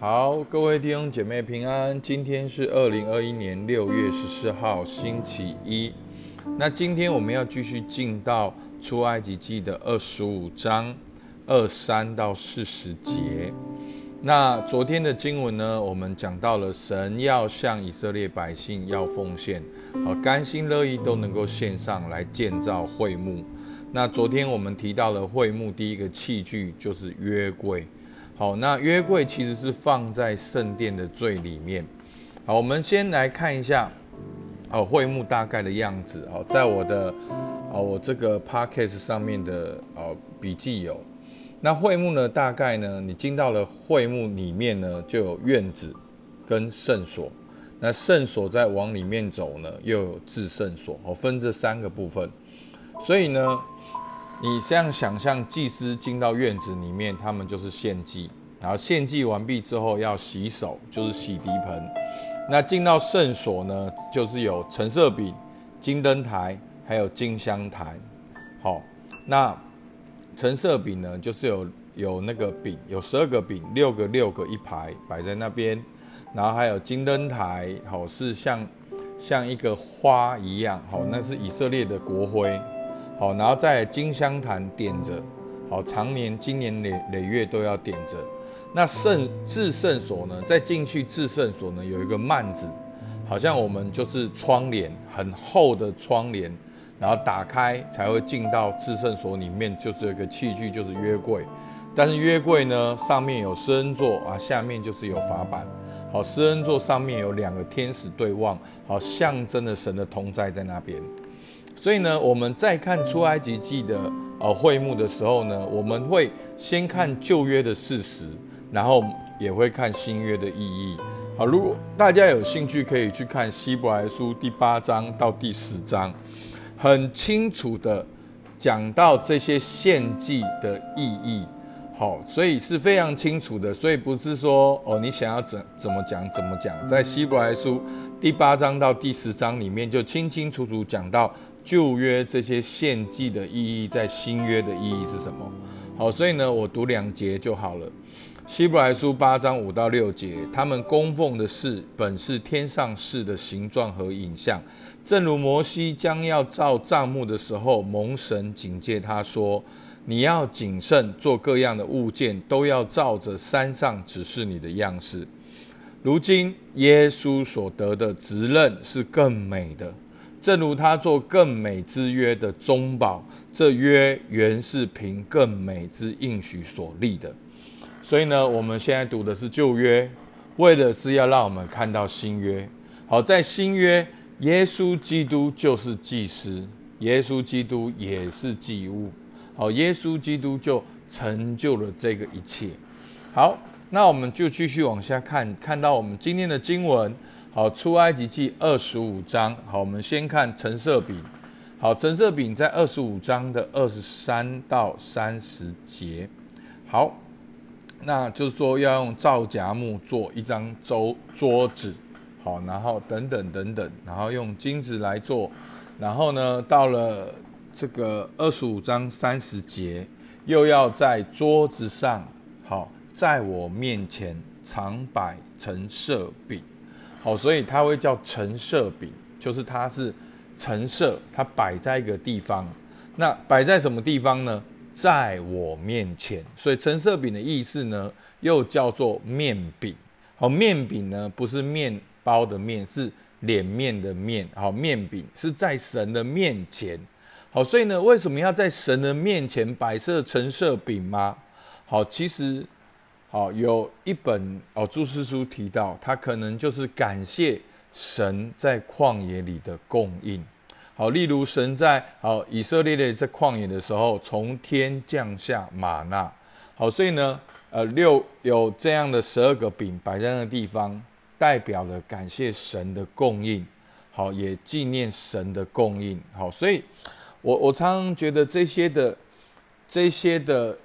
好，各位弟兄姐妹平安。今天是二零二一年六月十四号，星期一。那今天我们要继续进到出埃及记的二十五章二三到四十节。那昨天的经文呢，我们讲到了神要向以色列百姓要奉献，好甘心乐意都能够献上来建造会幕。那昨天我们提到了会幕第一个器具就是约柜。好，那约柜其实是放在圣殿的最里面。好，我们先来看一下哦，会幕大概的样子。哦，在我的哦，我这个 podcast 上面的哦笔记有。那会幕呢，大概呢，你进到了会幕里面呢，就有院子跟圣所。那圣所在往里面走呢，又有至圣所。哦，分这三个部分。所以呢。你这样想象，祭司进到院子里面，他们就是献祭，然后献祭完毕之后要洗手，就是洗涤盆。那进到圣所呢，就是有橙色饼、金灯台，还有金香台。好，那橙色饼呢，就是有有那个饼，有十二个饼，六个六个一排摆在那边，然后还有金灯台，好是像像一个花一样，好那是以色列的国徽。好，然后在金香坛点着，好，常年今年累累月都要点着。那圣至圣所呢，再进去至圣所呢，有一个幔子，好像我们就是窗帘，很厚的窗帘，然后打开才会进到至圣所里面，就是有一个器具，就是约柜。但是约柜呢，上面有施恩座啊，下面就是有法板。好，施恩座上面有两个天使对望，好，象征了神的同在在那边。所以呢，我们在看出埃及记的呃会幕的时候呢，我们会先看旧约的事实，然后也会看新约的意义。好，如果大家有兴趣，可以去看希伯来书第八章到第十章，很清楚的讲到这些献祭的意义。好，所以是非常清楚的，所以不是说哦，你想要怎怎么讲怎么讲，在希伯来书第八章到第十章里面就清清楚楚讲到旧约这些献祭的意义，在新约的意义是什么？好，所以呢，我读两节就好了。希伯来书八章五到六节，他们供奉的是本是天上事的形状和影像，正如摩西将要造帐幕的时候，蒙神警戒他说。你要谨慎做各样的物件，都要照着山上指示你的样式。如今耶稣所得的职任是更美的，正如他做更美之约的中保，这约原是凭更美之应许所立的。所以呢，我们现在读的是旧约，为的是要让我们看到新约。好，在新约，耶稣基督就是祭司，耶稣基督也是祭物。好，耶稣基督就成就了这个一切。好，那我们就继续往下看，看到我们今天的经文。好，出埃及记二十五章。好，我们先看橙色饼。好，橙色饼在二十五章的二十三到三十节。好，那就是说要用皂荚木做一张桌桌子。好，然后等等等等，然后用金子来做。然后呢，到了。这个二十五章三十节，又要在桌子上，好，在我面前常摆橙色饼，好，所以它会叫陈设饼，就是它是陈设，它摆在一个地方。那摆在什么地方呢？在我面前。所以陈设饼的意思呢，又叫做面饼。好，面饼呢，不是面包的面，是脸面的面。好，面饼是在神的面前。好，所以呢，为什么要在神的面前摆设陈设饼吗？好，其实，好有一本哦，注释书提到，他可能就是感谢神在旷野里的供应。好，例如神在好以色列的在旷野的时候，从天降下玛纳。好，所以呢，呃，六有这样的十二个饼摆在那个地方，代表了感谢神的供应。好，也纪念神的供应。好，所以。我我常常觉得这些的这些的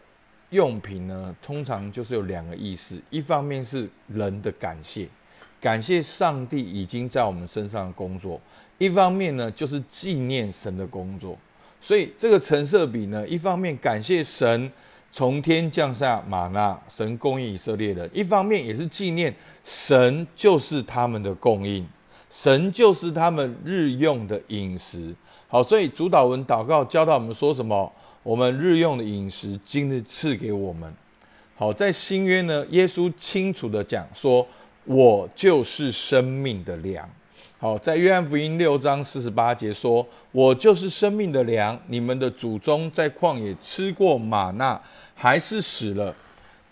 用品呢，通常就是有两个意思：一方面是人的感谢，感谢上帝已经在我们身上工作；一方面呢，就是纪念神的工作。所以这个橙色笔呢，一方面感谢神从天降下玛纳，神供应以色列人。一方面也是纪念神就是他们的供应，神就是他们日用的饮食。好，所以主导文祷告教导我们说什么？我们日用的饮食今日赐给我们。好，在新约呢，耶稣清楚的讲说：“我就是生命的粮。”好，在约翰福音六章四十八节说：“我就是生命的粮。你们的祖宗在旷野吃过玛纳，还是死了。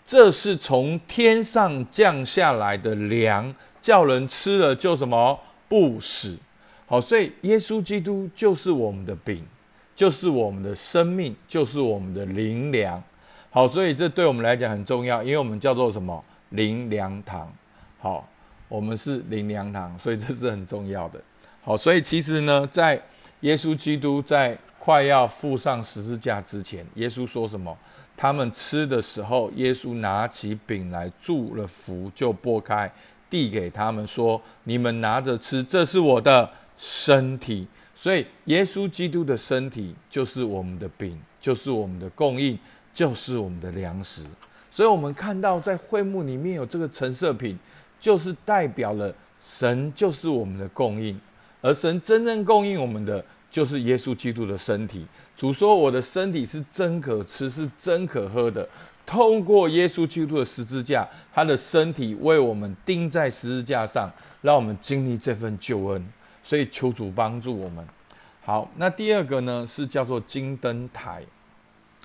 这是从天上降下来的粮，叫人吃了就什么不死。好，所以耶稣基督就是我们的饼，就是我们的生命，就是我们的灵粮。好，所以这对我们来讲很重要，因为我们叫做什么灵粮堂。好。我们是灵粮堂，所以这是很重要的。好，所以其实呢，在耶稣基督在快要附上十字架之前，耶稣说什么？他们吃的时候，耶稣拿起饼来祝了福，就拨开，递给他们说：“你们拿着吃，这是我的身体。”所以，耶稣基督的身体就是我们的饼，就是我们的供应，就是我们的粮食。所以，我们看到在会幕里面有这个陈设品。就是代表了神就是我们的供应，而神真正供应我们的就是耶稣基督的身体。主说：“我的身体是真可吃，是真可喝的。”通过耶稣基督的十字架，他的身体为我们钉在十字架上，让我们经历这份救恩。所以求主帮助我们。好，那第二个呢是叫做金灯台。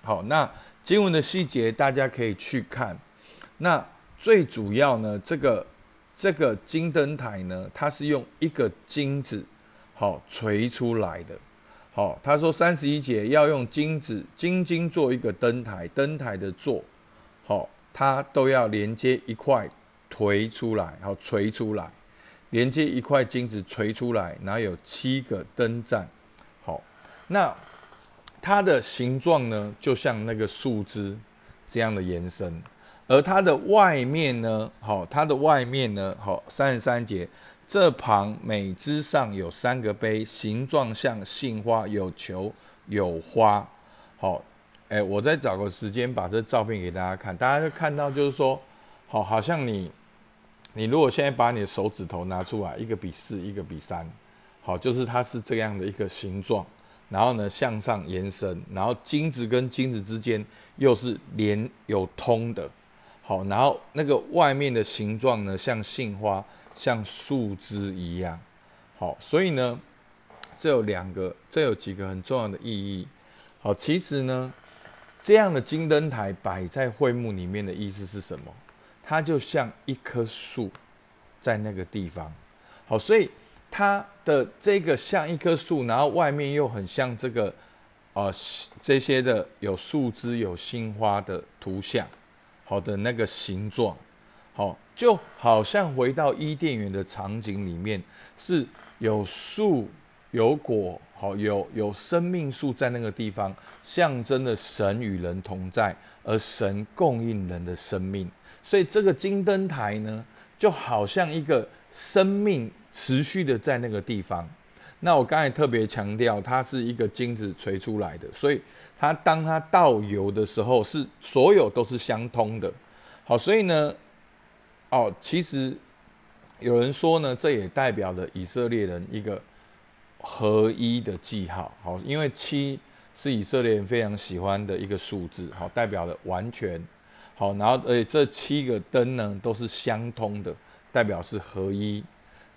好，那经文的细节大家可以去看。那最主要呢，这个。这个金灯台呢，它是用一个金子好锤出来的。好，他说三十一节要用金子金金做一个灯台，灯台的座好，它都要连接一块锤出来，好锤出来，连接一块金子锤出来，然后有七个灯盏。好，那它的形状呢，就像那个树枝这样的延伸。而它的外面呢，好，它的外面呢，好，三十三节，这旁每枝上有三个杯，形状像杏花，有球有花，好，哎，我再找个时间把这照片给大家看，大家就看到就是说，好，好像你，你如果现在把你的手指头拿出来，一个比四，一个比三，好，就是它是这样的一个形状，然后呢向上延伸，然后金子跟金子之间又是连有通的。好，然后那个外面的形状呢，像杏花，像树枝一样。好，所以呢，这有两个，这有几个很重要的意义。好，其实呢，这样的金灯台摆在会幕里面的意思是什么？它就像一棵树在那个地方。好，所以它的这个像一棵树，然后外面又很像这个呃这些的有树枝、有杏花的图像。好的那个形状，好就好像回到伊甸园的场景里面，是有树有果，好有有生命树在那个地方，象征的神与人同在，而神供应人的生命。所以这个金灯台呢，就好像一个生命持续的在那个地方。那我刚才特别强调，它是一个金子锤出来的，所以它当它倒油的时候，是所有都是相通的。好，所以呢，哦，其实有人说呢，这也代表了以色列人一个合一的记号。好，因为七是以色列人非常喜欢的一个数字，好，代表了完全。好，然后而且这七个灯呢都是相通的，代表是合一。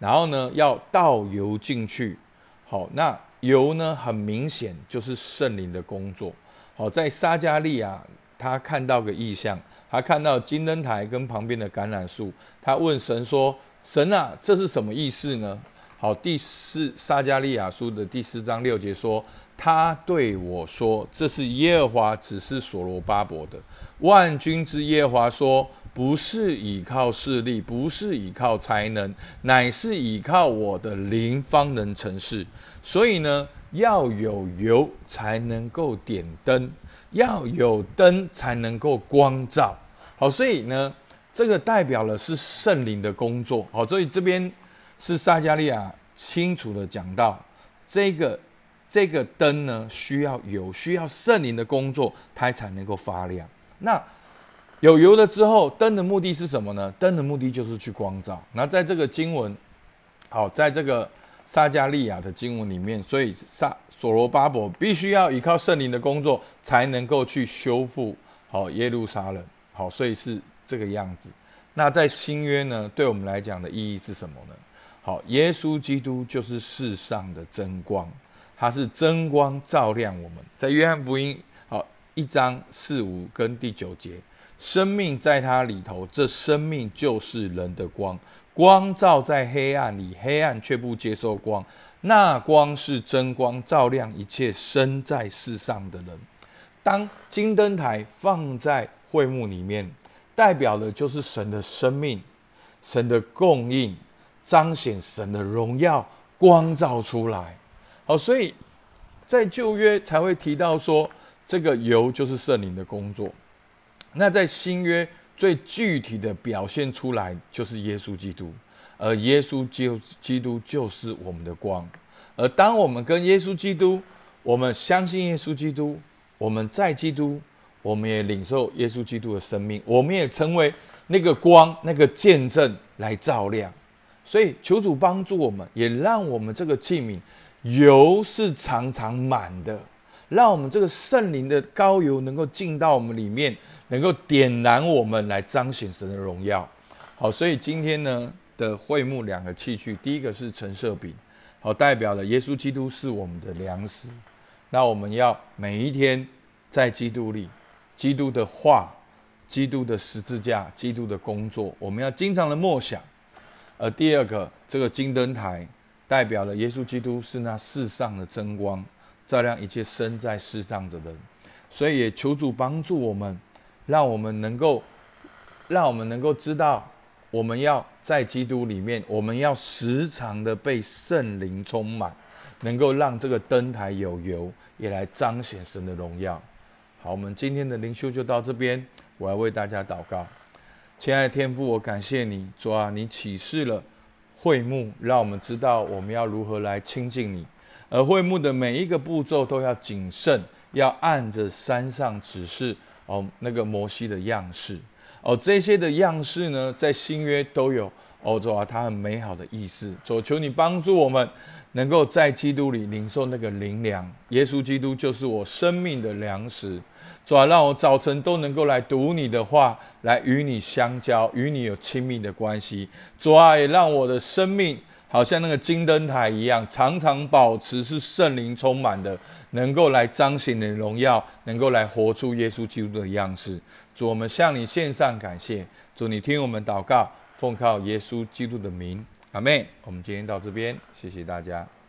然后呢，要倒油进去。好，那油呢？很明显就是圣灵的工作。好，在撒加利亚，他看到个异象，他看到金灯台跟旁边的橄榄树，他问神说：“神啊，这是什么意思呢？”好，第四撒加利亚书的第四章六节说：“他对我说，这是耶和华指示所罗巴伯的。万军之耶和华说。”不是倚靠势力，不是倚靠才能，乃是倚靠我的灵方能成事。所以呢，要有油才能够点灯，要有灯才能够光照。好，所以呢，这个代表了是圣灵的工作。好，所以这边是撒加利亚清楚的讲到，这个这个灯呢，需要有需要圣灵的工作，它才能够发亮。那有油了之后，灯的目的是什么呢？灯的目的就是去光照。那在这个经文，好，在这个撒加利亚的经文里面，所以撒所罗巴伯必须要依靠圣灵的工作，才能够去修复好耶路撒冷。好，所以是这个样子。那在新约呢，对我们来讲的意义是什么呢？好，耶稣基督就是世上的真光，它是真光照亮我们。在约翰福音好一章四五跟第九节。生命在它里头，这生命就是人的光。光照在黑暗里，黑暗却不接受光。那光是真光，照亮一切生在世上的人。当金灯台放在会幕里面，代表的就是神的生命、神的供应，彰显神的荣耀，光照出来。好，所以在旧约才会提到说，这个油就是圣灵的工作。那在新约最具体的表现出来就是耶稣基督，而耶稣就基督就是我们的光。而当我们跟耶稣基督，我们相信耶稣基督，我们在基督，我们也领受耶稣基督的生命，我们也成为那个光、那个见证来照亮。所以求主帮助我们，也让我们这个器皿油是常常满的，让我们这个圣灵的高油能够进到我们里面。能够点燃我们来彰显神的荣耀，好，所以今天呢的会幕两个器具，第一个是橙色饼，好，代表了耶稣基督是我们的粮食，那我们要每一天在基督里，基督的话，基督的十字架，基督的工作，我们要经常的默想。而第二个这个金灯台，代表了耶稣基督是那世上的真光，照亮一切生在世上的人，所以也求主帮助我们。让我们能够，让我们能够知道，我们要在基督里面，我们要时常的被圣灵充满，能够让这个灯台有油，也来彰显神的荣耀。好，我们今天的灵修就到这边，我要为大家祷告。亲爱的天父，我感谢你，主啊，你启示了会幕，让我们知道我们要如何来亲近你，而会幕的每一个步骤都要谨慎，要按着山上指示。哦，那个摩西的样式，哦，这些的样式呢，在新约都有。哦，主啊，它很美好的意思。主求你帮助我们，能够在基督里领受那个灵粮。耶稣基督就是我生命的粮食。主啊，让我早晨都能够来读你的话，来与你相交，与你有亲密的关系。主啊，也让我的生命。好像那个金灯台一样，常常保持是圣灵充满的，能够来彰显你的荣耀，能够来活出耶稣基督的样式。主，我们向你献上感谢。主，你听我们祷告，奉靠耶稣基督的名，阿妹，我们今天到这边，谢谢大家。